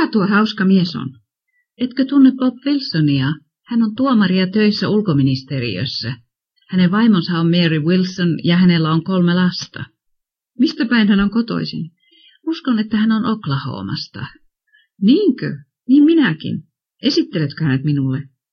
Kuka tuo hauska mies on? Etkö tunne Bob Wilsonia? Hän on tuomaria töissä ulkoministeriössä. Hänen vaimonsa on Mary Wilson ja hänellä on kolme lasta. Mistä päin hän on kotoisin? Uskon, että hän on Oklahomasta. Niinkö? Niin minäkin. Esitteletkö hänet minulle?